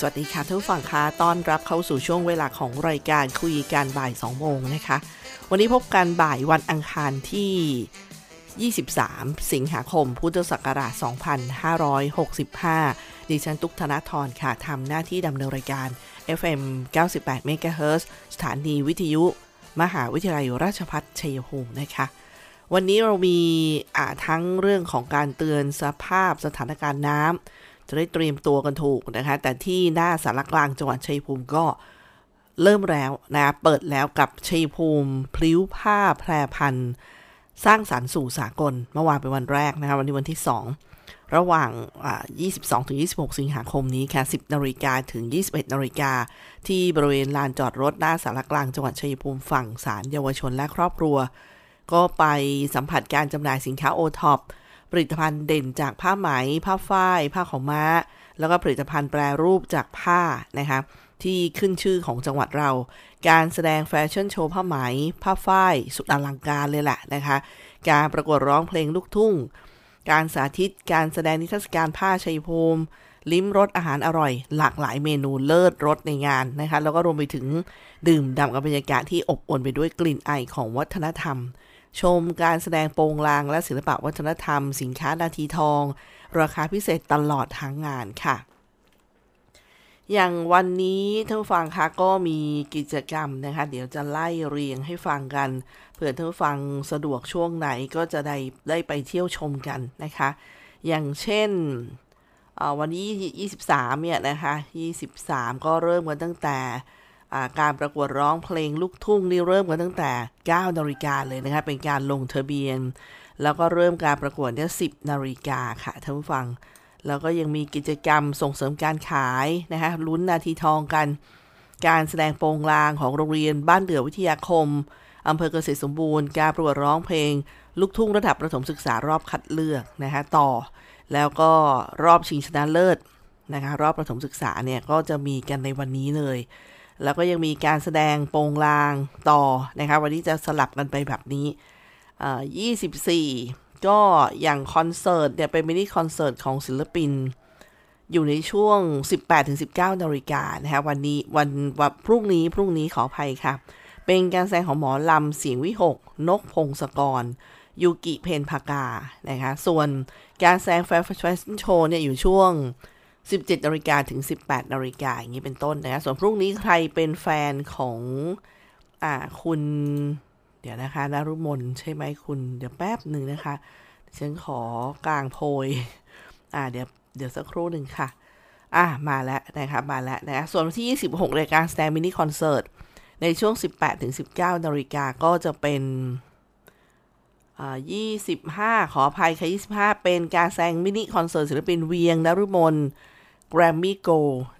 สวัสดีค่ะทุกฝั่งค่ะต้อนรับเข้าสู่ช่วงเวลาของรายการคุยกันบ่าย 2 โมงนะคะ วันนี้พบกันบ่ายวันอังคารที่ 23 สิงหาคม พุทธศักราช 2565 ดิฉันตุกธนทรค่ะทำหน้าที่ดำเนินรายการ FM 98 MHz สถานีวิทยุ มหาวิทยาลัยราชภัฏชัยภูมินะคะวันนี้เรามีทั้งเรื่องของการเตือนสภาพสถานการณ์น้ำ จะได้เตรียมตัวกันถูกนะคะ แต่ที่หน้าสารกลางจังหวัดชัยภูมิก็เริ่มแล้วนะ เปิดแล้วกับชัยภูมิ พลิ้วผ้าแพรพันสร้างสารรค์สู่สากล เมื่อวานเป็นวันแรกนะคะวันนี้วันที่ 2 ระหว่าง 22 ถึง 26 สิงหาคมนี้ค่ะ 10 นาฬิกาถึง 21 นาฬิกา ที่บริเวณลานจอดรถหน้าสารกลางจังหวัดชัยภูมิฝั่งสารเยาวชนและครอบครัว ก็ไปสัมผัสการจำหน่ายสินค้าโอท็อป ผลิตภัณฑ์เด่นจากผ้าไหม ผ้าฝ้าย ผ้าของม้า แล้วก็ผลิตภัณฑ์แปรรูปจากผ้านะคะที่ขึ้นชื่อของจังหวัดเรา การแสดงแฟชั่นโชว์ผ้าไหม ผ้าฝ้าย สุดอลังการเลยแหละนะคะ การประกวดร้องเพลงลูกทุ่ง การสาธิต การแสดงนิทรรศการผ้าชัยภูมิลิ้มรสอาหารอร่อย หลากหลายเมนูเลิศรสในงานนะคะ แล้วก็รวมไปถึงดื่มด่ำกับบรรยากาศที่อบอวลไปด้วยกลิ่นไอของวัฒนธรรม ชมการแสดงโปรงลางและศิลปะวัฒนธรรม สินค้านาทีทอง ราคาพิเศษตลอดทั้งงานค่ะ อย่างวันนี้ท่านฟังคะก็มีกิจกรรมนะคะ เดี๋ยวจะไล่เรียงให้ฟังกันเผื่อท่านฟังสะดวกช่วงไหนก็จะได้ได้ไปเที่ยวชมกันนะคะ อย่างเช่นวันนี้ 23 เนี่ยนะคะ 23 ก็เริ่มกันตั้งแต่ การประกวดร้องเพลงลูกทุ่งนี่เริ่มกันตั้งแต่ 9 นาฬิกาเลยนะคะเป็นการลงทะเบียน แล้วก็เริ่มการประกวดเนี่ย10 นาฬิกาค่ะท่านผู้ฟัง แล้วก็ยังมีกิจกรรมส่งเสริมการขายนะคะลุ้นนาทีทองกัน การแสดงโปรงลางของโรงเรียนบ้านเดือวิทยาคมอำเภอเกษตรสมบูรณ์ การประกวดร้องเพลง ลูกทุ่งระดับประถมศึกษารอบคัดเลือกนะคะต่อ แล้วก็รอบชิงชนะเลิศนะคะรอบประถมศึกษาเนี่ยก็จะมีกันในวันนี้เลย แล้วก็ยังมีการแสดงโปงลางต่อนะคะวันนี้จะสลับกันไปแบบนี้ยี่สิบสี่ก็อย่างคอนเสิร์ตเนี่ยเป็นมินิคอนเสิร์ตของศิลปิน อยู่ในช่วง 18-19นาฬิกานะคะวันนี้วันวันพรุ่งนี้พรุ่งนี้ขออภัยค่ะ เป็นการแสดงของหมอลำเสียงวิหก นกพงศกร ยูกิเพนพากานะคะส่วนการแสดงแฟชั่นโชว์เนี่ยอยู่ช่วง 17นาฬิกาถึง 18นาฬิกาอย่างนี้เป็นต้นนะส่วนพรุ่งนี้ใครเป็นแฟนของอ่าคุณ เดี๋ยวนะคะนารุมนใช่ไหมคุณ เดี๋ยวแป๊บหนึ่งนะคะฉันขอกางโพย อ่าเดี๋ยวเดี๋ยวสักครู่หนึ่งค่ะ อ่ามาแล้วนะคะมาแล้วนะส่วนที่ 26รายการสแตนมินิคอนเสิร์ตในช่วง 18ถึง19นาฬิกาก็จะเป็นอ่า25 ขออภัยค่ะ25 เป็นการแสดงมินิคอนเสิร์ตศิลปินเวียงนรุมน แกรมมี่โก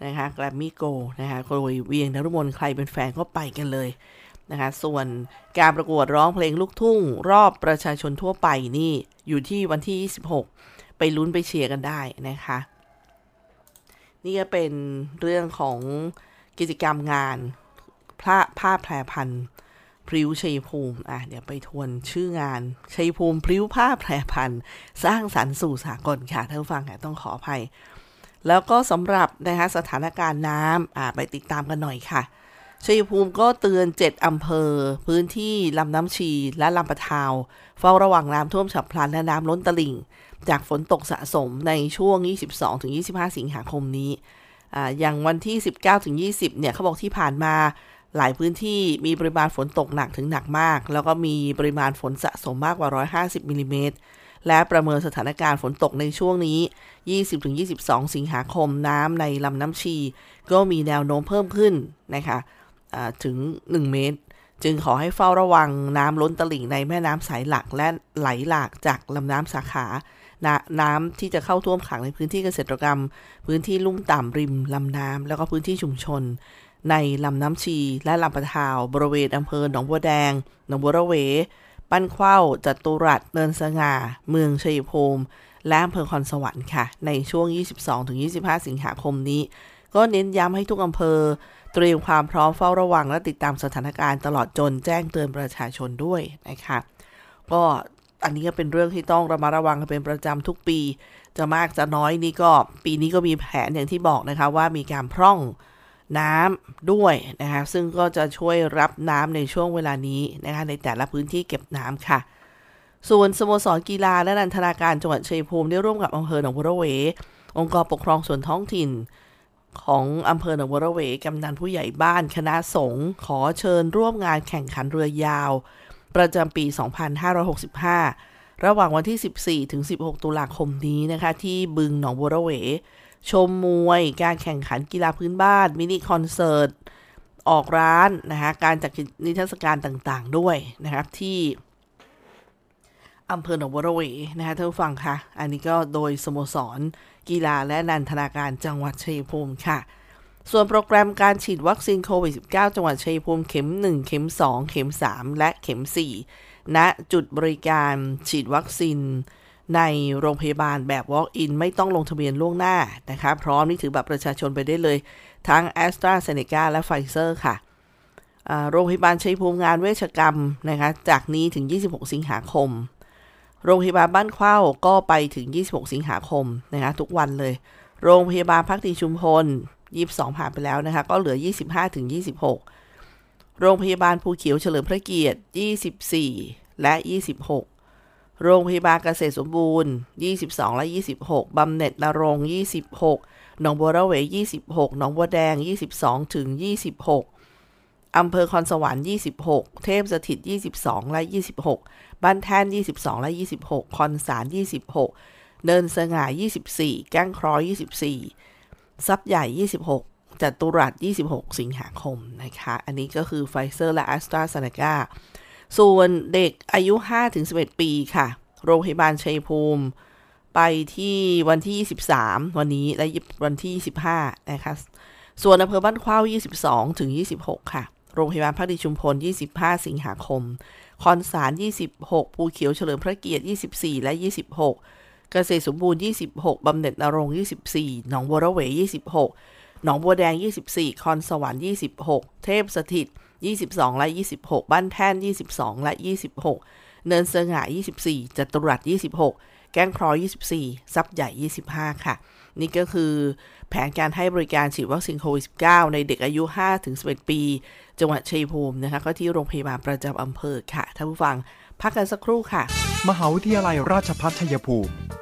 นะคะแกรมมี่โกนะคะโดยเวียงนรุมนใครเป็นแฟนก็ไปกันเลยนะคะส่วนการประกวดร้องเพลงลูกทุ่ง รอบประชาชนทั่วไปนี่อยู่ที่วันที่ 26 ไปลุ้นไปเชียร์กันได้นะคะ นี่ก็เป็นเรื่องของกิจกรรมงานพระผ้าแพรพันพริ้วชัยภูมิอะเดี๋ยวไปทวนชื่องานชัยภูมิพริ้วผ้าแพรพันสร้างสรรค์สู่สากลค่ะท่านฟังค่ะต้องขออภัย แล้วก็สำหรับนะคะสถานการณ์น้ำไปติดตามกันหน่อยค่ะชัยภูมิก็เตือน 7 อำเภอ พื้นที่ลำน้ำชี และลำปะทาว เฝ้าระวังน้ำท่วมฉับพลันและน้ำล้นตลิ่ง จากฝนตกสะสมในช่วง 22-25 สิงหาคมนี้อย่างวันที่ 19-20 เนี่ยเขาบอกที่ผ่านมาหลายพื้นที่มีปริมาณฝนตกหนักถึงหนักมาก แล้วก็มีปริมาณฝนสะสมมากกว่า 150มิลิเมตร และประเมินสถานการณ์ฝนตกในช่วงนี้ 20-22 สิงหาคมน้ำในลำน้ำชี ก็มีแนวโน้มเพิ่มขึ้นนะคะถึง 1 เมตร จึงขอให้เฝ้าระวังน้ำล้นตลิ่งในแม่น้ำสายหลักและไหลหลากจากลำน้ำสาขาน้ำที่จะเข้าท่วมขังในพื้นที่เกษตรกรรม พื้นที่ลุ่มต่ำริมลำน้ำแล้วก็พื้นที่ชุมชน ในลำน้ำชี และลำปะทาว บริเวณอำเภอหนองบัวแดง หนองบัวระเว ปั้นเข้าจัตุรัสเนินสง่า เมืองชัยภูมิ และอำเภอคอนสวรรค์ค่ะ ในช่วง 22-25 สิงหาคมนี้ ก็เน้นย้ำให้ทุกอำเภอ เตรียมความพร้อมเฝ้าระวังและติดตามสถานการณ์ตลอดจนแจ้งเตือนประชาชนด้วยนะคะก็อันนี้ก็เป็นเรื่องที่ต้องระมัดระวังกันเป็นประจำทุกปี จะมากจะน้อยนี่ก็ ปีนี้ก็มีแผนอย่างที่บอกนะคะว่ามีการพร่อง น้ำด้วยนะคะซึ่งก็จะช่วยรับน้ำในช่วงเวลานี้นะคะในแต่ละพื้นที่เก็บน้ำค่ะ ส่วนสโมสรกีฬาและนันทนาการจังหวัดชัยภูมิได้ร่วมกับอำเภอหนองบัวระเว องค์กรปกครองส่วนท้องถิ่นของอำเภอหนองบัวระเวกำนันผู้ใหญ่บ้านคณะสงฆ์ขอเชิญร่วมงานแข่งขันเรือยาว ประจำปี 2565 ระหว่างวันที่ 14 ถึง 16 ตุลาคมนี้นะคะ ที่บึงหนองบัวระเว ชมมวย การแข่งขันกีฬาพื้นบ้าน มินิคอนเสิร์ต ออกร้านนะคะการจัดนิทรรศการต่างๆด้วยนะครับที่อำเภอหนองบัวระเวนะคะท่านผู้ฟังคะอันนี้ก็โดยสโมสร กีฬาและนันทนาการจังหวัดชัยภูมิค่ะ ส่วนโปรแกรมการฉีดวัคซีนโควิด -19 จังหวัดชัยภูมิเข็ม 1 เข็ม 2 เข็ม 3 และเข็ม 4 ณ จุดบริการฉีดวัคซีน ในโรงพยาบาลแบบ Walk-in ไม่ต้องลงทะเบียนล่วงหน้านะคะพร้อมนี่ถือบัตรประชาชนไปได้เลย ทั้ง a s t r a z เซ e c a และ Pfizer ค่ะโรงพยาบาลชัยภูมิงานเวชกรรมนะคะจากนี้ถึง 26 สิงหาคม โรงพยาบาลบ้านเข้าก็ไปถึง 26 สิงหาคมนะคะทุกวันเลย โรงพยาบาลพักดีชุมพล 22 ผ่านไปแล้วนะคะก็เหลือ 25ถึง26 โรงพยาบาลภูเขียวเฉลิมพระเกียรติ 24 และ 26 โรงพยาบาลเกษตรสมบูรณ์ 22 และ 26 บำเหน็จนรง 26 หนองบัวระเว 26 หนองบัวแดง 22 ถึง 26 อำเภอคอนสวรรค์ 26 เทพสถิต 22 และ 26 บ้านแท่น 22 และ 26 คอนสาร 26 เนินสง่า 24 แก้งคร้อ 24 ซับใหญ่ 26จัตุรัส 26 สิงหาคมนะคะ อันนี้ก็คือไฟเซอร์และแอสตราเซเนกา ส่วนเด็กอายุ 5-11 ปีค่ะ โรงพยาบาลชัยภูมิ ไปที่วันที่ 23 วันนี้และวันที่ 25 นะคะ ส่วนอำเภอบ้านข้าว 22 ถึง 26 ค่ะ โรงพยาบาลพักดีชุมพล 25 สิงหาคม คอนสาร 26 ภูเขียวเฉลิมพระเกียรติ 24 และ 26เกษตรสมบูรณ์ 26 บำเหน็จนรงค์24 หนองบัวระเว 26 หนองบัวแดง 24 คอนสวรรค์ 26 เทพสถิต 22 และ 26 บ้านแท่น 22 และ 26 เนินเสง่า24จัตุรัส 26 แก้งครอ24 ซับใหญ่ 25 ค่ะ นี่ก็คือแผนการให้บริการฉีดวัคซีนโควิด -19 ในเด็กอายุ 5-11 ปี จังหวัดชัยภูมินะคะ ก็ที่โรงพยาบาลประจำอำเภอค่ะ ท่านผู้ฟัง พักกันสักครู่ค่ะ มหาวิทยาลัยราชภัฏชัยภูมิ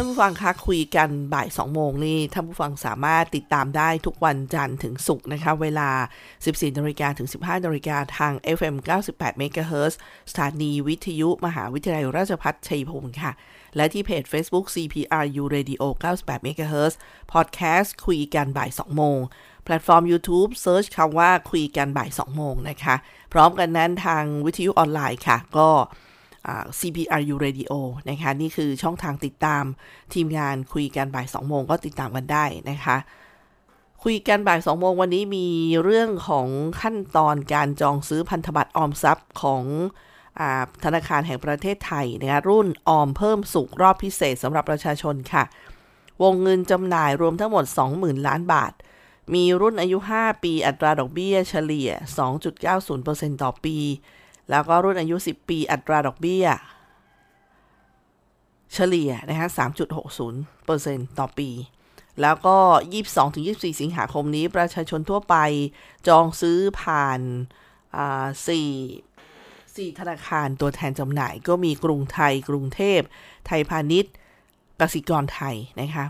านผู้ฟังคะคุยกันบ่าย2โมงนี่ท่านผู้ฟังสามารถติดตามได้ทุกวันจันทร์ถึงศุกร์นะคะเวลา 14นาฬิกาถึง 15นาฬิกาทาง FM 98 MHz สถานีวิทยุมหาวิทยาลัยราชภัฏชัยภูมิค่ะ และที่เพจ Facebook CPRU Radio 98 MHz Podcast คุยกันบ่าย2โมงแพลตฟอร์ม YouTube search คำว่าคุยกันบ่าย2โมงนะคะ พร้อมกันนั้นทางวิทยุออนไลน์ค่ะ ก็ CPRU Radio นะคะ นี่คือช่องทางติดตามทีมงานคุยกันบ่าย2โมงก็ติดตามกันได้นะคะ คุยกันบ่าย2โมงวันนี้มีเรื่องของขั้นตอนการจองซื้อพันธบัตรออมทรัพย์ของธนาคารแห่งประเทศไทยนะคะรุ่นออมเพิ่มสุขรอบพิเศษสำหรับประชาชนค่ะ วงเงินจำหน่ายรวมทั้งหมด 20,000 ล้านบาท มีรุ่นอายุ 5 ปีอัตราดอกเบี้ยเฉลี่ย 2.90%ต่อปี แล้วก็รุ่นอายุ 10 ปี อัตราดอกเบี้ย เฉลี่ยนะคะ3.60%ต่อปี แล้วก็ 22-24 สิงหาคมนี้ ประชาชนทั่วไปจองซื้อผ่าน4 4ธนาคารตัวแทนจำหน่ายก็มีกรุงไทย กรุงเทพ ไทยพาณิชย์กสิกรไทยนะคะ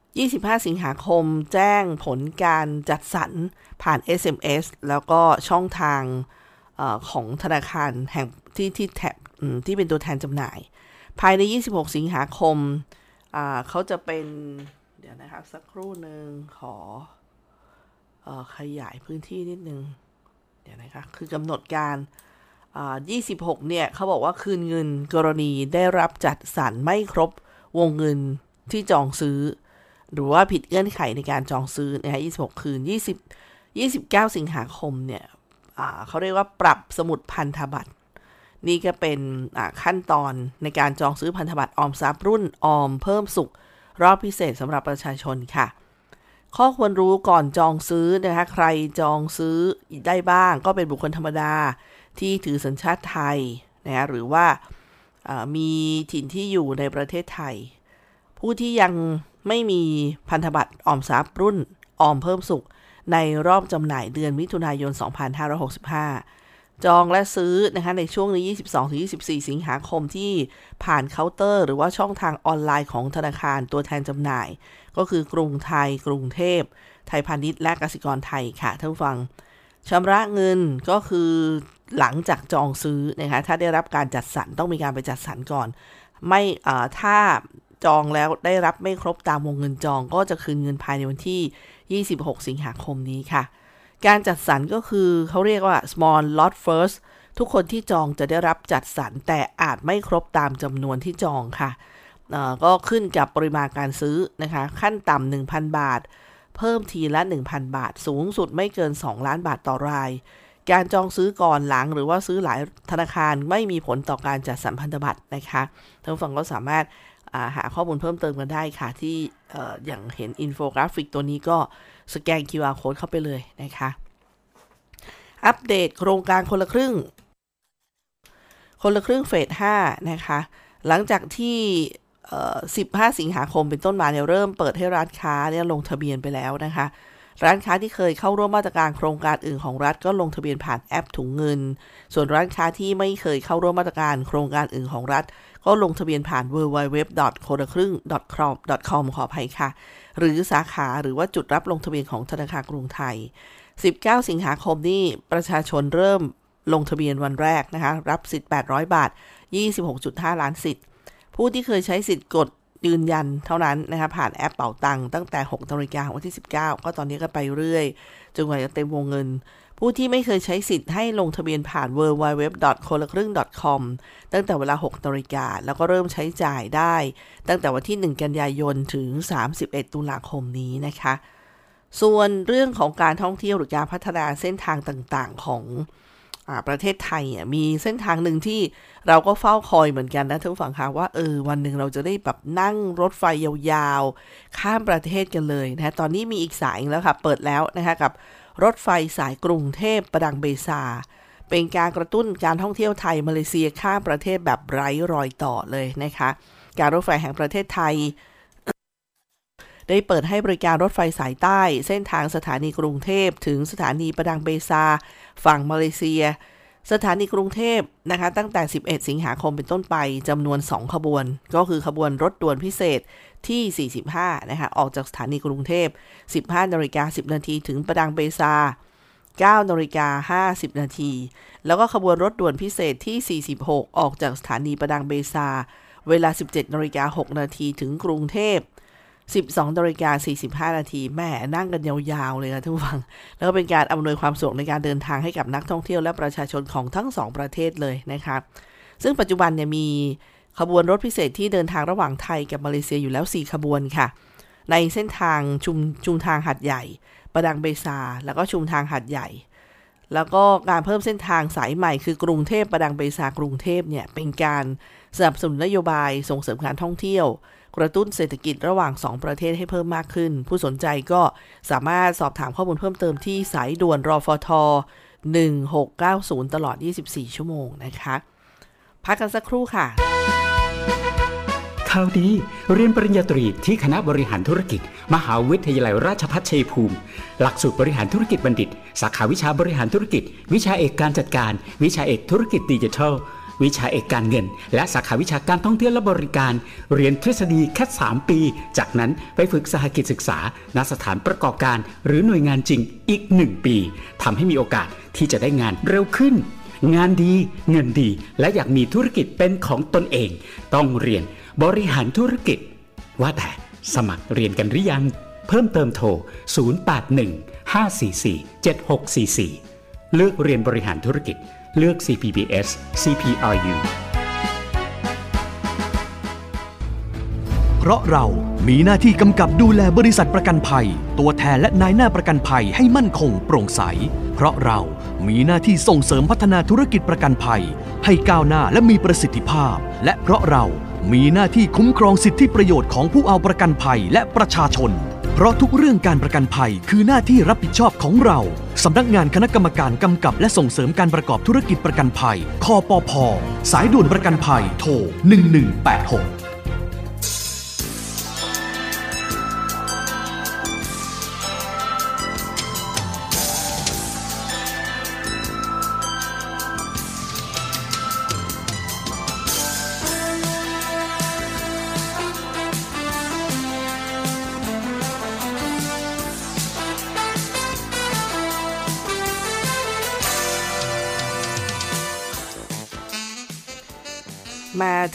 25 สิงหาคมแจ้งผลการจัดสรรผ่าน SMS แล้วก็ช่องทาง ของธนาคารแห่งที่ที่แถบที่เป็นตัวแทนจำหน่าย ภายใน 26 สิงหาคมเขาจะเป็น เดี๋ยวนะครับ สักครู่หนึ่งขออขยายพื้นที่นิดนึง เดี๋ยวนะคะ คือกำหนดการ26 เนี่ยเขาบอกว่าคืนเงินกรณีได้รับจัดสรรไม่ครบวงเงินที่จองซื้อ หรือว่าผิดเงื่อนไขในการจองซื้อนะคะ26 คืน 20 29 สิงหาคมเนี่ย เขาเรียกว่าปรับสมุดพันธบัตร นี่ก็เป็นขั้นตอนในการจองซื้อพันธบัตรออมทรัพย์รุ่นออมเพิ่มสุข รอบพิเศษสำหรับประชาชนค่ะ ข้อควรรู้ก่อนจองซื้อนะคะใครจองซื้อได้บ้าง ก็เป็นบุคคลธรรมดาที่ถือสัญชาติไทยนะหรือว่ามีถิ่นที่อยู่ในประเทศไทย ผู้ที่ยังไม่มีพันธบัตรออมทรัพย์รุ่นออมเพิ่มสุข ในรอบจำหน่ายเดือนมิถุนายน 2565 จองและซื้อนะคะในช่วงนี้ 22-24 สิงหาคมที่ผ่านเคาน์เตอร์ หรือว่าช่องทางออนไลน์ของธนาคารตัวแทนจำหน่าย ก็คือกรุงไทย กรุงเทพ ไทยพาณิชย์และกสิกรไทยค่ะท่านฟังชำระเงินก็คือหลังจากจองซื้อนะคะถ้าได้รับการจัดสรรต้องมีการไปจัดสรรก่อน ไม่ถ้าจองแล้วได้รับไม่ครบตามวงเงินจองก็จะคืนเงินภายในวันที่ 26 สิงหาคมนี้ค่ะ การจัดสรรก็คือเขาเรียกว่า small lot first ทุกคนที่จองจะได้รับจัดสรรแต่อาจไม่ครบตามจำนวนที่จองค่ะ ก็ขึ้นกับปริมาณการซื้อนะคะ ขั้นต่ำ1,000 บาท เพิ่มทีละ 1,000 บาท สูงสุดไม่เกิน 2 ล้านบาทต่อราย การจองซื้อก่อนหลังหรือว่าซื้อหลายธนาคารไม่มีผลต่อการจัดสรรพันธบัตรนะคะท่านฟังก็สามารถ หาข้อมูลเพิ่มเติมกันได้ค่ะ ที่อย่างเห็นอินโฟกราฟิกตัวนี้ก็สแกน QR code เข้าไปเลยนะคะ อัปเดตโครงการคนละครึ่ง คนละครึ่งเฟส5นะคะ หลังจากที่ 15 สิงหาคมเป็นต้นมาเนี่ยเริ่มเปิดให้ร้านค้าเนี่ยลงทะเบียนไปแล้วนะคะ ร้านค้าที่เคยเข้าร่วมมาตรการโครงการอื่นของรัฐก็ลงทะเบียนผ่านแอปถุงเงิน ส่วนร้านค้าที่ไม่เคยเข้าร่วมมาตรการโครงการอื่นของรัฐ ก็ลงทะเบียนผ่าน www. คนละครึ่ง .com ขออภัยค่ะ หรือสาขาหรือว่าจุดรับลงทะเบียนของธนาคารกรุงไทย 19 สิงหาคมนี้ประชาชนเริ่มลงทะเบียนวันแรกนะคะ รับสิทธิ์ 800 บาท 26.5 ล้านสิทธิ์ ผู้ที่เคยใช้สิทธิ์กดยืนยันเท่านั้นนะคะผ่านแอปเป่าตังตั้งแต่6นาฬิกาวันที่ 19 ก็ตอนนี้ก็ไปเรื่อย จนกว่าจะเต็มวงเงิน ผู้ที่ไม่เคยใช้สิทธิ์ให้ลงทะเบียนผ่าน w w w c o l a k r ư n g c o m ตั้งแต่เวลา6นาฬิกาแล้วก็เริ่มใช้จ่ายได้ ตั้งแต่วันที่ 1 กันยายนถึง 31 ตุลาคมนี้นะคะ ส่วนเรื่องของการท่องเที่ยวหรือการพัฒนาเส้นทางต่างๆ ของ ประเทศไทยมีเส้นทางหนึ่งที่เราก็เฝ้าคอยเหมือนกันนะท่านผู้ฟังคะว่าเออวันหนึ่งเราจะได้แบบนั่งรถไฟยาวๆ ข้ามประเทศกันเลยนะตอนนี้มีอีกสายแล้วค่ะ เปิดแล้วนะคะกับรถไฟสายกรุงเทพประดังเบซา เป็นการกระตุ้นการท่องเที่ยวไทยมาเลเซียข้ามประเทศแบบไร้รอยต่อเลยนะคะ การรถไฟแห่งประเทศไทยได้เปิดให้บริการรถไฟสายใต้ เส้นทางสถานีกรุงเทพ ถึงสถานีประดังเบซา ฝั่งมาเลเซีย สถานีกรุงเทพนะคะ ตั้งแต่ 11 สิงหาคมเป็นต้นไปจำนวน 2 ขบวน ก็คือขบวนรถด่วนพิเศษที่ 45 นะคะ ออกจากสถานีกรุงเทพ 15นาฬิกา10 นาทีถึงประดังเบซา9นาฬิกา50 นาที แล้วก็ขบวนรถด่วนพิเศษที่ 46 ออกจากสถานีประดังเบซา เวลา 17นาฬิกา6นาทีถึงกรุงเทพ 12นาฬิกา45 นาทีแม่นั่งกันยาวๆเลยค่ะทุกฟัง แล้วก็เป็นการอำนวยความสะดวกในการเดินทางให้กับนักท่องเที่ยวและประชาชนของทั้งสองประเทศเลยนะคะซึ่งปัจจุบันเนี่ยมีขบวนรถพิเศษที่เดินทางระหว่างไทยกับมาเลเซียอยู่แล้ว 4 ขบวนค่ะ ในเส้นทางชุมชุมทางหัดใหญ่ ประดังเบซา แล้วก็ชุมทางหัดใหญ่ แล้วก็การเพิ่มเส้นทางสายใหม่คือกรุงเทพประดังเบซากรุงเทพเนี่ยเป็นการสนับสนุนนโยบายส่งเสริมการท่องเที่ยว กระตุ้นเศรษฐกิจระหว่าง 2 ประเทศให้เพิ่มมากขึ้น ผู้สนใจก็สามารถสอบถามข้อมูลเพิ่มเติมที่สายด่วนรอฟท1690 ตลอด 24 ชั่วโมงนะคะ พักกันสักครู่ค่ะข่าวดีเรียนปริญญาตรีที่คณะบริหารธุรกิจ มหาวิทยาลัยราชภัฏชัยภูมิ หลักสูตรบริหารธุรกิจบัณฑิต สาขาวิชาบริหารธุรกิจ วิชาเอกการจัดการ วิชาเอกธุรกิจดิจิทัล วิชาเอกการเงิน และสาขาวิชาการท่องเที่ยวและบริการ เรียนทฤษฎีแค่3ปี จากนั้นไปฝึกสหกิจศึกษาณสถานประกอบการ หรือหน่วยงานจริงอีก 1 ปีทำให้มีโอกาสที่จะได้งานเร็วขึ้น งานดี เงินดี และอยากมีธุรกิจเป็นของตนเอง ต้องเรียนบริหารธุรกิจ ว่าแต่สมัครเรียนกันหรือยัง เพิ่มเติมโทร 081 544 7644 เลือกเรียนบริหารธุรกิจ เลือก CPBS CPRU เพราะเรามีหน้าที่กำกับดูแลบริษัทประกันภัย ตัวแทนและนายหน้าประกันภัยให้มั่นคงโปร่งใส เพราะเรามีหน้าที่ส่งเสริมพัฒนาธุรกิจประกันภัย ให้ก้าวหน้าและมีประสิทธิภาพ และเพราะเรามีหน้าที่คุ้มครองสิทธิประโยชน์ของผู้เอาประกันภัยและประชาชน เพราะทุกเรื่องการประกันภัยคือหน้าที่รับผิดชอบของเรา สำนักงานคณะกรรมการกำกับและส่งเสริมการประกอบธุรกิจประกันภัย คอปพสายด่วนประกันภัย โทร 1186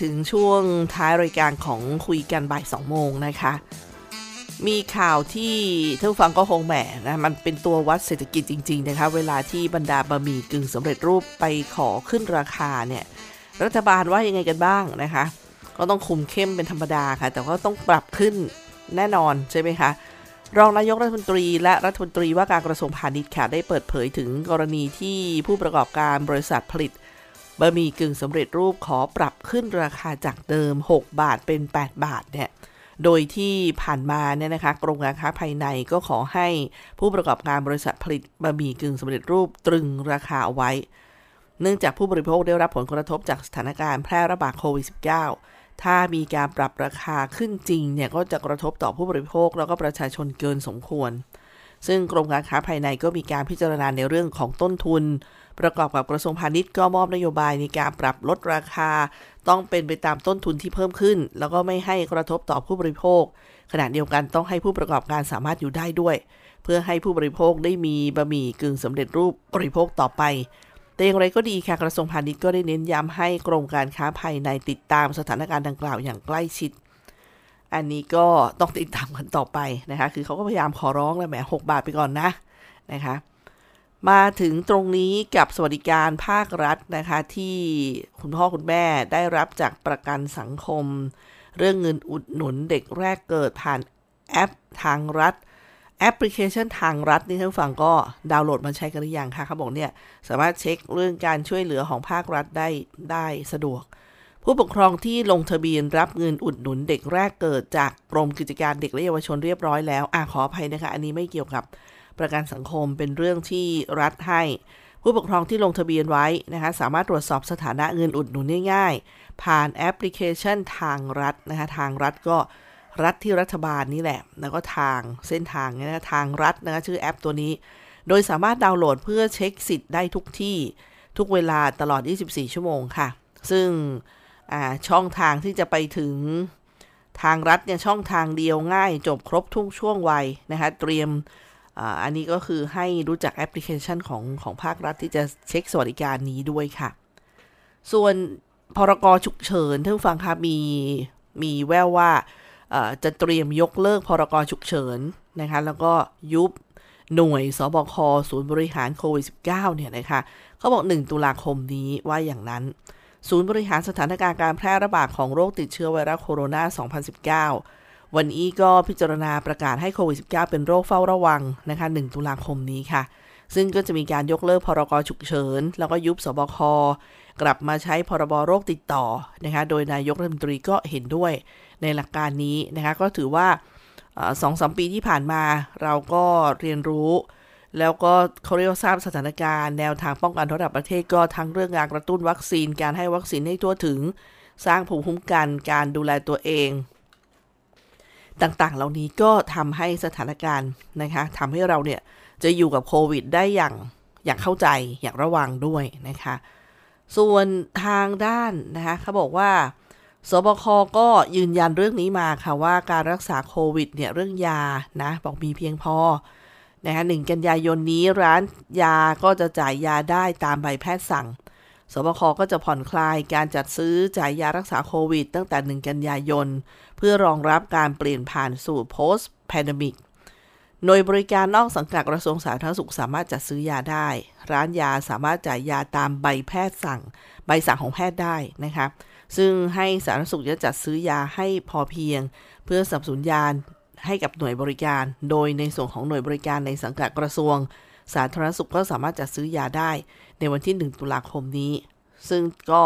ถึงช่วงท้ายรายการของคุยกันบ่ายสองโมงนะคะ มีข่าวที่ท่านฟังก็คงแหมนะมันเป็นตัววัดเศรษฐกิจจริง ๆ นะคะ เวลาที่บรรดาบะหมี่กึ่งสำเร็จรูปไปขอขึ้นราคาเนี่ย รัฐบาลว่ายังไงกันบ้างนะคะ ก็ต้องคุมเข้มเป็นธรรมดาค่ะ แต่ก็ต้องปรับขึ้นแน่นอนใช่ไหมคะรองนายกรัฐมนตรีและรัฐมนตรีว่าการกระทรวงพาณิชย์ค่ะได้เปิดเผยถึงกรณีที่ผู้ประกอบการบริษัทผลิต บะหมี่กึ่งสำเร็จรูปขอปรับขึ้นราคาจากเดิม 6 บาทเป็น 8 บาทเนี่ยโดยที่ผ่านมาเนี่ยนะคะกรมการค้าภายในก็ขอให้ผู้ประกอบการบริษัทผลิตบะหมี่กึ่งสำเร็จรูปตรึงราคาเอาไว้ เนื่องจากผู้บริโภคได้รับผลกระทบจากสถานการณ์แพร่ระบาดโควิด -19 ถ้ามีการปรับราคาขึ้นจริงเนี่ยก็จะกระทบต่อผู้บริโภคแล้วก็ประชาชนเกินสมควร ซึ่งกรมการค้าภายในก็มีการพิจารณาในเรื่องของต้นทุน ประกอบกับกระทรวงพาณิชย์ก็มอบนโยบายในการปรับลดราคา ต้องเป็นไปตามต้นทุนที่เพิ่มขึ้น แล้วก็ไม่ให้กระทบต่อผู้บริโภค ขณะเดียวกันต้องให้ผู้ประกอบการสามารถอยู่ได้ด้วย เพื่อให้ผู้บริโภคได้มีบะหมี่กึ่งสำเร็จรูปบริโภคต่อไปแต่อย่างไรก็ดีค่ะกระทรวงพาณิชย์ก็ได้เน้นย้ำให้กรมการค้าภายในติดตามสถานการณ์ดังกล่าวอย่างใกล้ชิด อันนี้ก็ต้องติดตามกันต่อไปนะคะ คือเขาก็พยายามขอร้องแล้วแหมหบาทไปก่อนนะนะคะ มาถึงตรงนี้กับสวัสดิการภาครัฐนะคะ ที่คุณพ่อคุณแม่ได้รับจากประกันสังคม เรื่องเงินอุดหนุนเด็กแรกเกิดผ่านแอปทางรัฐ แอปพลิเคชันทางรัฐนี่ท่านฟังก็ดาวน์โหลดมาใช้กันหรือยังคะเขาบอกเนี่ย สามารถเช็คเรื่องการช่วยเหลือของภาครัฐได้ได้สะดวก ผู้ปกครองที่ลงทะเบียนรับเงินอุดหนุนเด็กแรกเกิดจากกรมกิจการเด็กและเยาวชนเรียบร้อยแล้วอ่าขออภัยนะคะ อันนี้ไม่เกี่ยวกับ ประกันสังคมเป็นเรื่องที่รัฐให้ ผู้ปกครองที่ลงทะเบียนไว้นะคะสามารถตรวจสอบสถานะเงินอุดหนุนง่ายๆ ผ่านแอปพลิเคชันทางรัฐนะคะทางรัฐก็รัฐที่รัฐบาลนี่แหละ แล้วก็ทางเส้นทางนี่นะทางรัฐนะคะชื่อแอปตัวนี้ โดยสามารถดาวน์โหลดเพื่อเช็คสิทธิ์ได้ทุกที่ทุกเวลาตลอด 24 ชั่วโมงค่ะ ซึ่งช่องทางที่จะไปถึงทางรัฐเนี่ยช่องทางเดียวง่าย จบครบทุกช่วงวัยนะคะ เตรียม อันนี้ก็คือให้รู้จักแอปพลิเคชันของของภาครัฐที่จะเช็คสวัสดิการนี้ด้วยค่ะ ส่วนพรกฉุกเฉินท่านฟังคะมีมีแววว่าจะเตรียมยกเลิกพรกฉุกเฉินนะคะแล้วก็ยุบหน่วยสบคศูนย์บริหารโควิด -19 เนี่ยนะคะเขาบอก 1 ตุลาคมนี้ว่าอย่างนั้น ศูนย์บริหารสถานการณ์การแพร่ระบาดของโรคติดเชื้อไวรัสโคโรนา 2019 วันนี้ก็พิจารณาประกาศให้โควิด -19 เป็นโรคเฝ้าระวังนะคะ1ตุลาคมนี้ค่ะ ซึ่งก็จะมีการยกเลิกพรกฉุกเฉิน แล้วก็ยุบสบค กลับมาใช้พรบโรคติดต่อนะคะ โดยนายกรัฐมนตรีก็เห็นด้วยในหลักการนี้นะคะ ก็ถือว่าสองสมปีที่ผ่านมาเราก็เรียนรู้ แล้วก็เขาเรียกทราบสถานการณ์แนวทางป้องกันระดับประเทศก็ทั้งเรื่องการกระตุ้นวัคซีน การให้วัคซีนให้ทั่วถึง สร้างภูมิคุ้มกัน การดูแลตัวเอง ต่างๆ เหล่านี้ก็ทำให้สถานการณ์นะคะทำให้เราเนี่ยจะอยู่กับโควิดได้อย่างอย่างเข้าใจอย่างระวังด้วยนะคะ ส่วนทางด้านนะคะเขาบอกว่าสบคก็ยืนยันเรื่องนี้มาค่ะว่าการรักษาโควิดเนี่ยเรื่องยานะบอกมีเพียงพอนะคะหนึ่งกันยายนนี้ร้านยาก็จะจ่ายยาได้ตามใบแพทย์สั่ง สบคก็จะผ่อนคลายการจัดซื้อจ่ายยารักษาโควิด ตั้งแต่ 1 กันยายน เพื่อรองรับการเปลี่ยนผ่านสู่ post pandemic หน่วยบริการนอกสังกัดกระทรวงสาธารณสุขสามารถจัดซื้อยาได้ ร้านยาสามารถจ่ายยาตามใบแพทย์สั่ง ใบสั่งของแพทย์ได้นะคะซึ่งให้สาธารณสุขจะจัดซื้อยาให้พอเพียง เพื่อสับสนยาให้กับหน่วยบริการ โดยในส่วนของหน่วยบริการในสังกัดกระทรวง สาธารณสุขก็สามารถจัดซื้อยาได้ ในวันที่ 1 ตุลาคมนี้ ซึ่งก็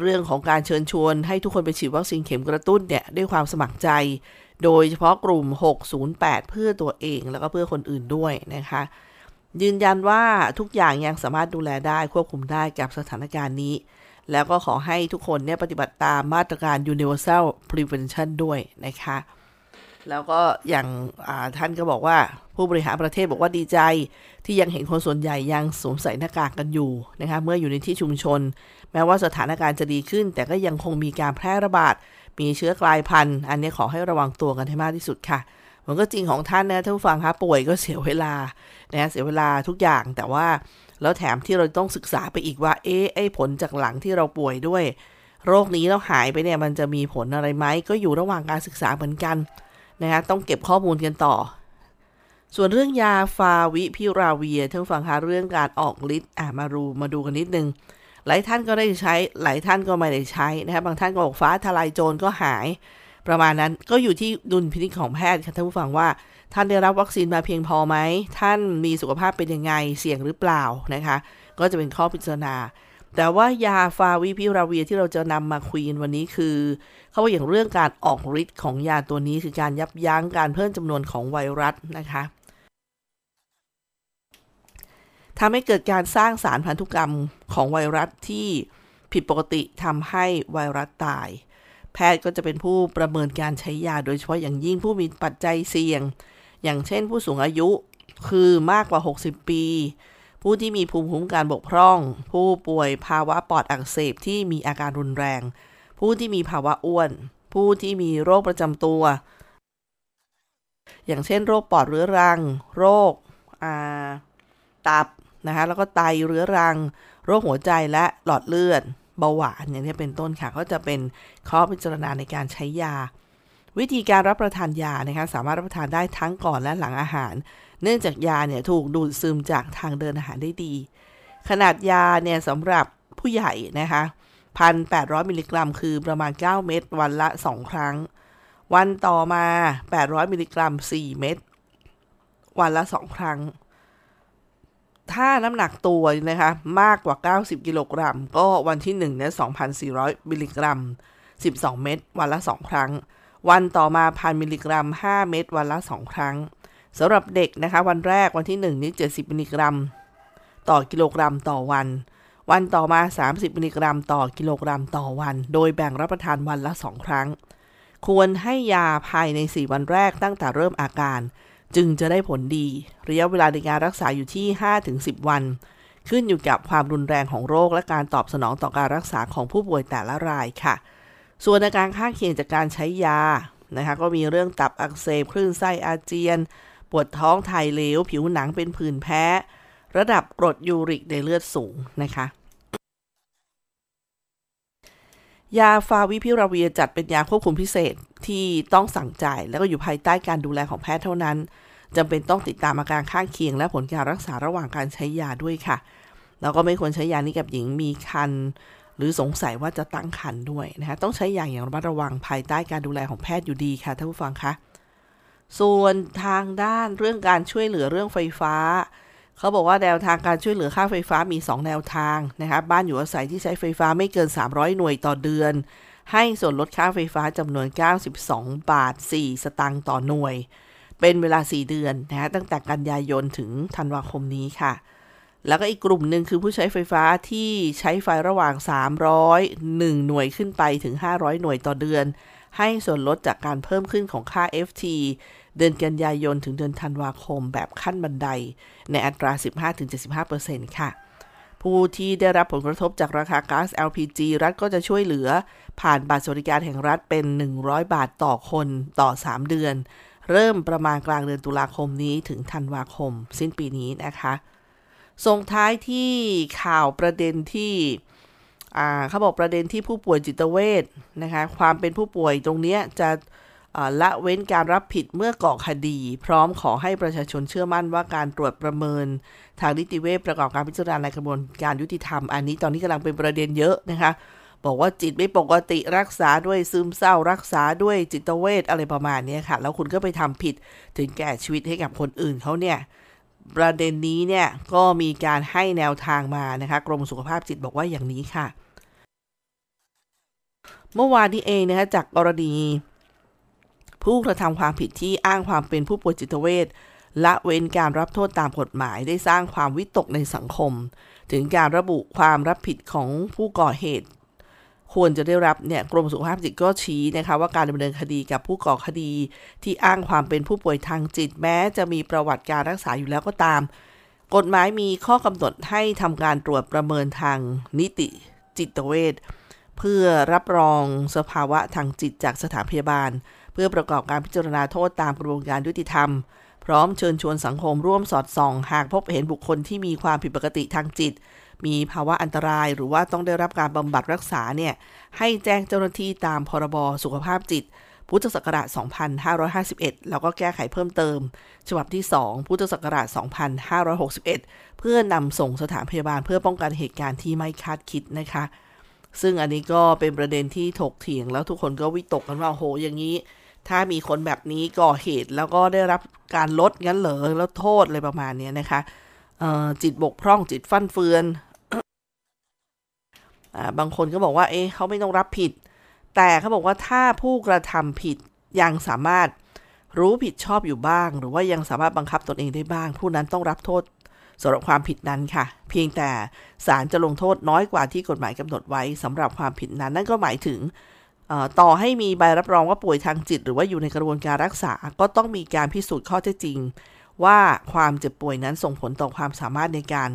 เรื่องของการเชิญชวนให้ทุกคนไปฉีดวัคซีนเข็มกระตุ้นเนี่ยด้วยความสมัครใจ โดยเฉพาะกลุ่ม 608 เพื่อตัวเองแล้วก็เพื่อคนอื่นด้วยนะคะ ยืนยันว่าทุกอย่างยังสามารถดูแลได้ควบคุมได้กับสถานการณ์นี้ แล้วก็ขอให้ทุกคนเนี่ยปฏิบัติตามมาตรการ universal prevention ด้วยนะคะ แล้วก็อย่างท่านก็บอกว่าผู้บริหารประเทศบอกว่าดีใจ ที่ยังเห็นคนส่วนใหญ่ยังสวมใส่หน้ากากกันอยู่นะคะเมื่ออยู่ในที่ชุมชน แม้ว่าสถานการณ์จะดีขึ้น แต่ก็ยังคงมีการแพร่ระบาด มีเชื้อกลายพันธุ์ อันนี้ขอให้ระวังตัวกันให้มากที่สุดค่ะมันก็จริงของท่านนะท่านผู้ฟังคะป่วยก็เสียเวลานะเสียเวลาทุกอย่างแต่ว่าแล้วแถมที่เราต้องศึกษาไปอีกว่าเอ๊ะไอ้ผลจากหลังที่เราป่วยด้วย โรคนี้แล้วหายไปเนี่ยมันจะมีผลอะไรไหมก็อยู่ระหว่างการศึกษาเหมือนกัน นะคะต้องเก็บข้อมูลกันต่อ ส่วนเรื่องยาฟาวิพิราเวียท่านฟังคะเรื่องการออกฤทธิ์อะมาดูมาดูกันนิดนึง หลายท่านก็ได้ใช้ หลายท่านก็ไม่ได้ใช้นะคะบางท่านก็บอกฟ้าทลายโจรก็หาย ประมาณนั้นก็อยู่ที่ดุลพินิจของแพทย์ค่ะท่านผู้ฟังว่า ท่านได้รับวัคซีนมาเพียงพอไหมท่านมีสุขภาพเป็นยังไงเสี่ยงหรือเปล่านะคะ ก็จะเป็นข้อพิจารณา แต่ว่ายาฟาวิพิราเวียที่เราจะนำมาคุยวันนี้คือ เขาบอกอย่างเรื่องการออกฤทธิ์ของยาตัวนี้คือการยับยั้งการเพิ่มจำนวนของไวรัสนะคะทำให้เกิดการสร้างสารพันธุกรรมของไวรัสที่ผิดปกติทำให้ไวรัสตาย แพทย์ก็จะเป็นผู้ประเมินการใช้ยาโดยเฉพาะอย่างยิ่งผู้มีปัจจัยเสี่ยง อย่างเช่นผู้สูงอายุคือมากกว่า 60 ปี ผู้ที่มีภูมิคุ้มกันบกพร่อง ผู้ป่วยภาวะปอดอักเสบที่มีอาการรุนแรง ผู้ที่มีภาวะอ้วน ผู้ที่มีโรคประจำตัว อย่างเช่น โรคปอดเรื้อรัง โรคตับนะคะแล้วก็ไตเรื้อรัง โรคหัวใจและหลอดเลือดเบาหวานอย่างนี้เป็นต้นค่ะก็จะเป็นข้อพิจารณาในการใช้ยา วิธีการรับประทานยานะคะสามารถรับประทานได้ทั้งก่อนและหลังอาหาร เนื่องจากยาเนี่ยถูกดูดซึมจากทางเดินอาหารได้ดี ขนาดยาเนี่ยสำหรับผู้ใหญ่นะคะพันแปดร้อยมิลลิกรัม คือประมาณ 9 เม็ดวันละ 2 ครั้ง วันต่อมา 800 มิลลิกรัม 4 เม็ดวันละ 2 ครั้ง ถ้าน้ำหนักตัวนะคะมากกว่า 90 กิโลกรัม ก็วันที่1เนี่ย2,400 มิลลิกรัม 12 เม็ดวันละ 2 ครั้ง วันต่อมาพันมิลลิกรัม 5 เม็ดวันละ 2 ครั้ง สำหรับเด็กนะคะ วันแรกวันที่1นี้70มิลลิกรัม ต่อกิโลกรัมต่อวัน วันต่อมา 30มิลลิกรัม ต่อกิโลกรัมต่อวัน โดยแบ่งรับประทานวันละ 2 ครั้ง ควรให้ยาภายใน 4 วันแรกตั้งแต่เริ่มอาการ จึงจะได้ผลดี ระยะเวลาในการรักษาอยู่ที่ 5-10 วัน ขึ้นอยู่กับความรุนแรงของโรคและการตอบสนองต่อการรักษาของผู้ป่วยแต่ละรายค่ะ ส่วนอาการข้างเคียงจากการใช้ยานะคะก็มีเรื่องตับอักเสบคลื่นไส้อาเจียน ปวดท้องถ่ายเหลว ผิวหนังเป็นผื่นแพ้ ระดับกรดยูริกในเลือดสูงนะคะ ยาฟาวิพิราเวียจัดเป็นยาควบคุมพิเศษที่ต้องสั่งจ่าย แล้วก็อยู่ภายใต้การดูแลของแพทย์เท่านั้นจำเป็นต้องติดตามอาการข้างเคียง และผลการรักษาระหว่างการใช้ยาด้วยค่ะ แล้วก็ไม่ควรใช้ยานี้กับหญิงมีคันหรือสงสัยว่าจะตั้งครรภ์ด้วยนะคะต้องใช้อย่างอย่างระมัดระวังภายใต้การดูแลของแพทย์อยู่ดีค่ะท่านผู้ฟังคะ ส่วนทางด้านเรื่องการช่วยเหลือเรื่องไฟฟ้า เขาบอกว่าแนวทางการช่วยเหลือค่าไฟฟ้ามี 2 แนวทางนะคะบ้านอยู่อาศัยที่ใช้ไฟฟ้าไม่เกิน 300 หน่วยต่อเดือน ให้ส่วนลดค่าไฟฟ้าจำนวน 92 บาท 4 สตางค์ต่อหน่วย เป็นเวลา 4 เดือนนะคะตั้งแต่กันยายนถึงธันวาคมนี้ค่ะ แล้วก็อีกกลุ่มหนึ่งคือผู้ใช้ไฟฟ้าที่ใช้ไฟระหว่าง 300 1หน่วยขึ้นไปถึง 500 หน่วยต่อเดือน ให้ส่วนลดจากการเพิ่มขึ้นของค่า FT เดือนกันยายนถึงเดือนธันวาคมแบบขั้นบันได ในอัตรา 15-75%ค่ะ ผู้ที่ได้รับผลกระทบจากราคาก๊าซ LPG รัฐก็จะช่วยเหลือ ผ่านบัตรสวัสดิการแห่งรัฐเป็น 100 บาทต่อคนต่อ 3 เดือน เริ่มประมาณกลางเดือนตุลาคมนี้ถึงธันวาคม สิ้นปีนี้นะคะ ส่งท้ายที่ข่าวประเด็นที่ เขาบอกประเด็นที่ผู้ป่วยจิตเวชนะคะความเป็นผู้ป่วยตรงนี้จะละเว้นการรับผิดเมื่อก่อคดี พร้อมขอให้ประชาชนเชื่อมั่นว่าการตรวจประเมิน ทางนิติเวชประกอบการพิจารณาในกระบวนการยุติธรรม อันนี้ตอนนี้กำลังเป็นประเด็นเยอะนะคะ บอกว่าจิตไม่ปกติรักษาด้วยซึมเศร้า รักษาด้วยจิตเวชอะไรประมาณนี้ค่ะ แล้วคุณก็ไปทำผิดถึงแก่ชีวิตให้กับคนอื่นเขาเนี่ยประเด็นนี้เนี่ยก็มีการให้แนวทางมานะคะกรมสุขภาพจิตบอกว่าอย่างนี้ค่ะ เมื่อวานนี้เองนะคะจากกรณี ผู้กระทำความผิดที่อ้างความเป็นผู้ป่วยจิตเวชละเว้นการรับโทษตามกฎหมายได้สร้างความวิตกในสังคม ถึงการระบุความรับผิดของผู้ก่อเหตุ ควรจะได้รับเนี่ยกรมสุขภาพจิตก็ชี้นะคะว่าการดำเนินคดีกับผู้ก่อคดี ที่อ้างความเป็นผู้ป่วยทางจิตแม้จะมีประวัติการรักษาอยู่แล้วก็ตาม กฎหมายมีข้อกำหนดให้ทำการตรวจประเมินทางนิติจิตเวช เพื่อรับรองสภาวะทางจิตจากสถานพยาบาล เพื่อประกอบการพิจารณาโทษตามกระบวนการยุติธรรม พร้อมเชิญชวนสังคมร่วมสอดส่อง หากพบเห็นบุคคลที่มีความผิดปกติทางจิต มีภาวะอันตรายหรือว่าต้องได้รับการบำบัดรักษาเนี่ยให้แจ้งเจ้าหน้าที่ตามพรบสุขภาพจิต พุทธศักราช 2551 แล้วก็แก้ไขเพิ่มเติม ฉบับที่ 2 พุทธศักราช 2561 เพื่อนำส่งสถานพยาบาลเพื่อป้องกันเหตุการณ์ที่ไม่คาดคิดนะคะ ซึ่งอันนี้ก็เป็นประเด็นที่ถกเถียงแล้วทุกคนก็วิตกกันว่าโหอย่างนี้ ถ้ามีคนแบบนี้ก่อเหตุแล้วก็ได้รับการลดงั้นเหรอแล้วโทษอะไรประมาณนี้นะคะจิตบกพร่องจิตฟั่นเฟือนอบางคนก็บอกว่าเอ๊ะเขาไม่ต้องรับผิด แต่เขาบอกว่าถ้าผู้กระทำผิดยังสามารถรู้ผิดชอบอยู่บ้าง หรือว่ายังสามารถบังคับตนเองได้บ้าง ผู้นั้นต้องรับโทษ สำหรับความผิดนั้นค่ะ เพียงแต่ศาลจะลงโทษน้อยกว่าที่กฎหมายกำหนดไว้สำหรับความผิดนั้น นั่นก็หมายถึงต่อให้มีใบรับรองว่าป่วยทางจิต หรือว่าอยู่ในกระบวนการรักษา ก็ต้องมีการพิสูจน์ข้อเท็จจริง ว่าความเจ็บป่วยนั้นส่งผลต่อความสามารถในการ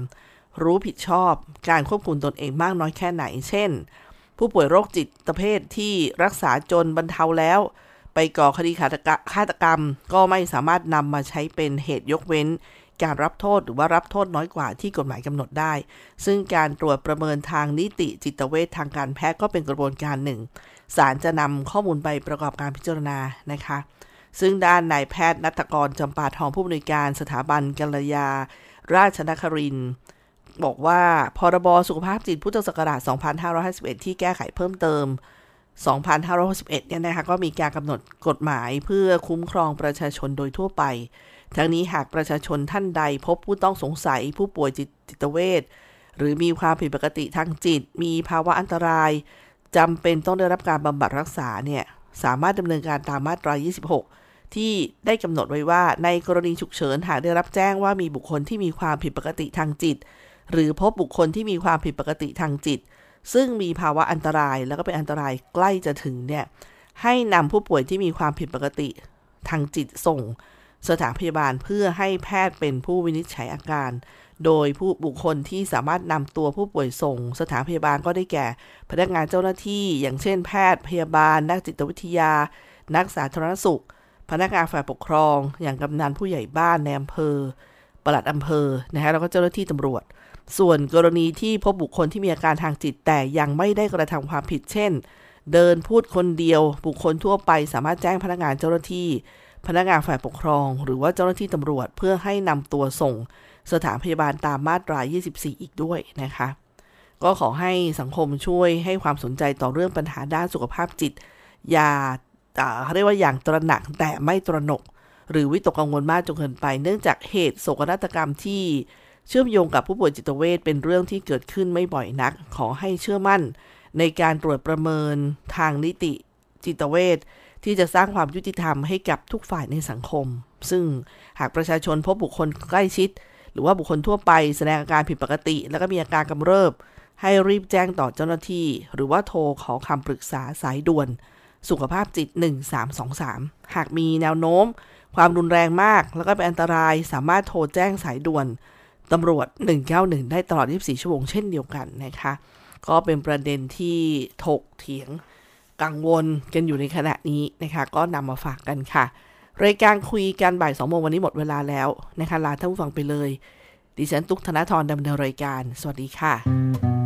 รู้ผิดชอบ การควบคุมตนเองมากน้อยแค่ไหน เช่น ผู้ป่วยโรคจิตเภทที่รักษาจนบรรเทาแล้ว ไปก่อคดีฆาตกรรม ก็ไม่สามารถนำมาใช้เป็นเหตุยกเว้น การรับโทษหรือว่ารับโทษน้อยกว่าที่กฎหมายกำหนดได้ ซึ่งการตรวจประเมินทางนิติจิตเวชทางการแพทย์ก็เป็นกระบวนการหนึ่งศาลจะนำข้อมูลไปประกอบการพิจารณานะคะ ซึ่งด้านนายแพทย์นัตกรจำปาทองผู้อำนวยการสถาบันกัลยา ราชนครินบอกว่าพรบสุขภาพจิตพุทธศักราช 2551 ที่แก้ไขเพิ่มเติม 2561 เนี่ยนะคะก็มีการกำหนดกฎหมายเพื่อคุ้มครองประชาชนโดยทั่วไป ทั้งนี้หากประชาชนท่านใดพบผู้ต้องสงสัยผู้ป่วยจิตเวชหรือมีความผิดปกติทางจิต มีภาวะอันตรายจำเป็นต้องได้รับการบำบัดรักษาเนี่ยสามารถดำเนินการตามมาตรา 26 ที่ได้กำหนดไว้ว่าในกรณีฉุกเฉินหากได้รับแจ้งว่ามีบุคคลที่มีความผิดปกติทางจิต หรือพบบุคคลที่มีความผิดปกติทางจิต ซึ่งมีภาวะอันตรายแล้วก็เป็นอันตรายใกล้จะถึงเนี่ยให้นำผู้ป่วยที่มีความผิดปกติทางจิตส่ง สถานพยาบาลเพื่อให้แพทย์เป็นผู้วินิจฉัยอาการ โดยผู้บุคคลที่สามารถนำตัวผู้ป่วยส่ง สถานพยาบาลก็ได้แก่ พนักงานเจ้าหน้าที่ อย่างเช่น แพทย์พยาบาล นักจิตวิทยา นักสาธารณสุข พนักงานฝ่ายปกครอง อย่างกำนันผู้ใหญ่บ้านในอำเภอปลัดอำเภอนะคะแล้วก็เจ้าหน้าที่ตำรวจ ส่วนกรณีที่พบบุคคลที่มีอาการทางจิตแต่ยังไม่ได้กระทำความผิดเช่น เดินพูดคนเดียว บุคคลทั่วไปสามารถแจ้งพนักงานเจ้าหน้าที่ พนักงานฝ่ายปกครอง หรือว่าเจ้าหน้าที่ตำรวจเพื่อให้นำตัวส่งสถานพยาบาลตามมาตรา 24 อีกด้วยนะคะ ก็ขอให้สังคมช่วยให้ความสนใจต่อเรื่องปัญหาด้านสุขภาพจิต อย่าเขาเรียกว่าอย่างตระหนักแต่ไม่ตระหนก หรือวิตกกังวลมากจนเกินไป เนื่องจากเหตุโศกนาฏกรรมที่เชื่อมโยงกับผู้ป่วยจิตเวชเป็นเรื่องที่เกิดขึ้นไม่บ่อยนัก ขอให้เชื่อมั่น ในการตรวจประเมินทางนิติจิตเวช ที่จะสร้างความยุติธรรมให้กับทุกฝ่ายในสังคม ซึ่งหากประชาชนพบบุคคลใกล้ชิด หรือว่าบุคคลทั่วไปแสดงอาการผิดปกติ แล้วก็มีอาการกำเริบ ให้รีบแจ้งต่อเจ้าหน้าที่ หรือว่าโทรขอคำปรึกษาสายด่วน สุขภาพจิต 1323 หากมีแนวโน้ม ความรุนแรงมาก แล้วก็เป็นอันตรายสามารถโทรแจ้งสายด่วนตำรวจ 191 ได้ตลอด 24 ชั่วโมงเช่นเดียวกันนะคะ ก็เป็นประเด็นที่ถกเถียง กังวลกันอยู่ในขณะนี้นะคะ ก็นำมาฝากกันค่ะ รายการคุยกันบ่ายสองโมงวันนี้หมดเวลาแล้วนะคะลาท่านผู้ฟังไปเลย ดิฉันตุ๊กธนทรดำเนินรายการ สวัสดีค่ะ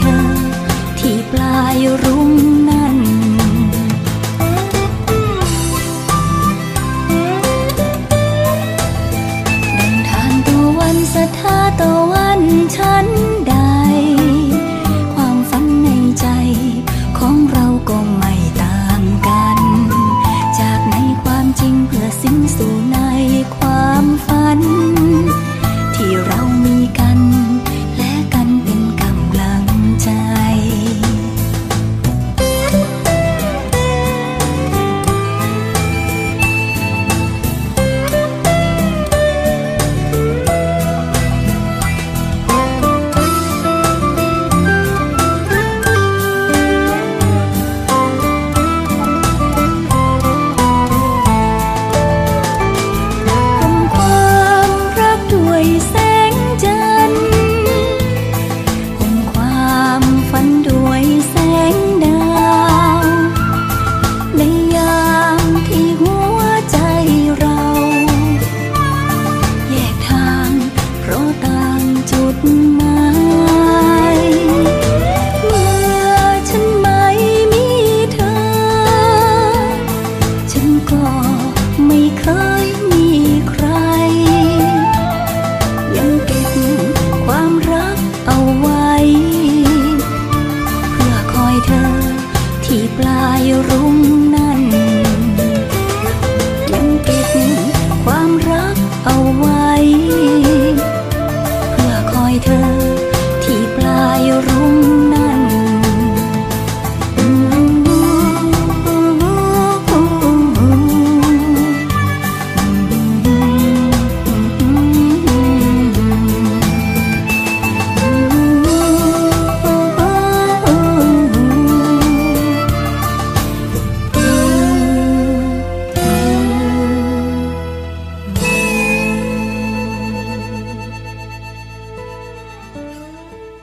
เธอ ที่ปลายรุ่ง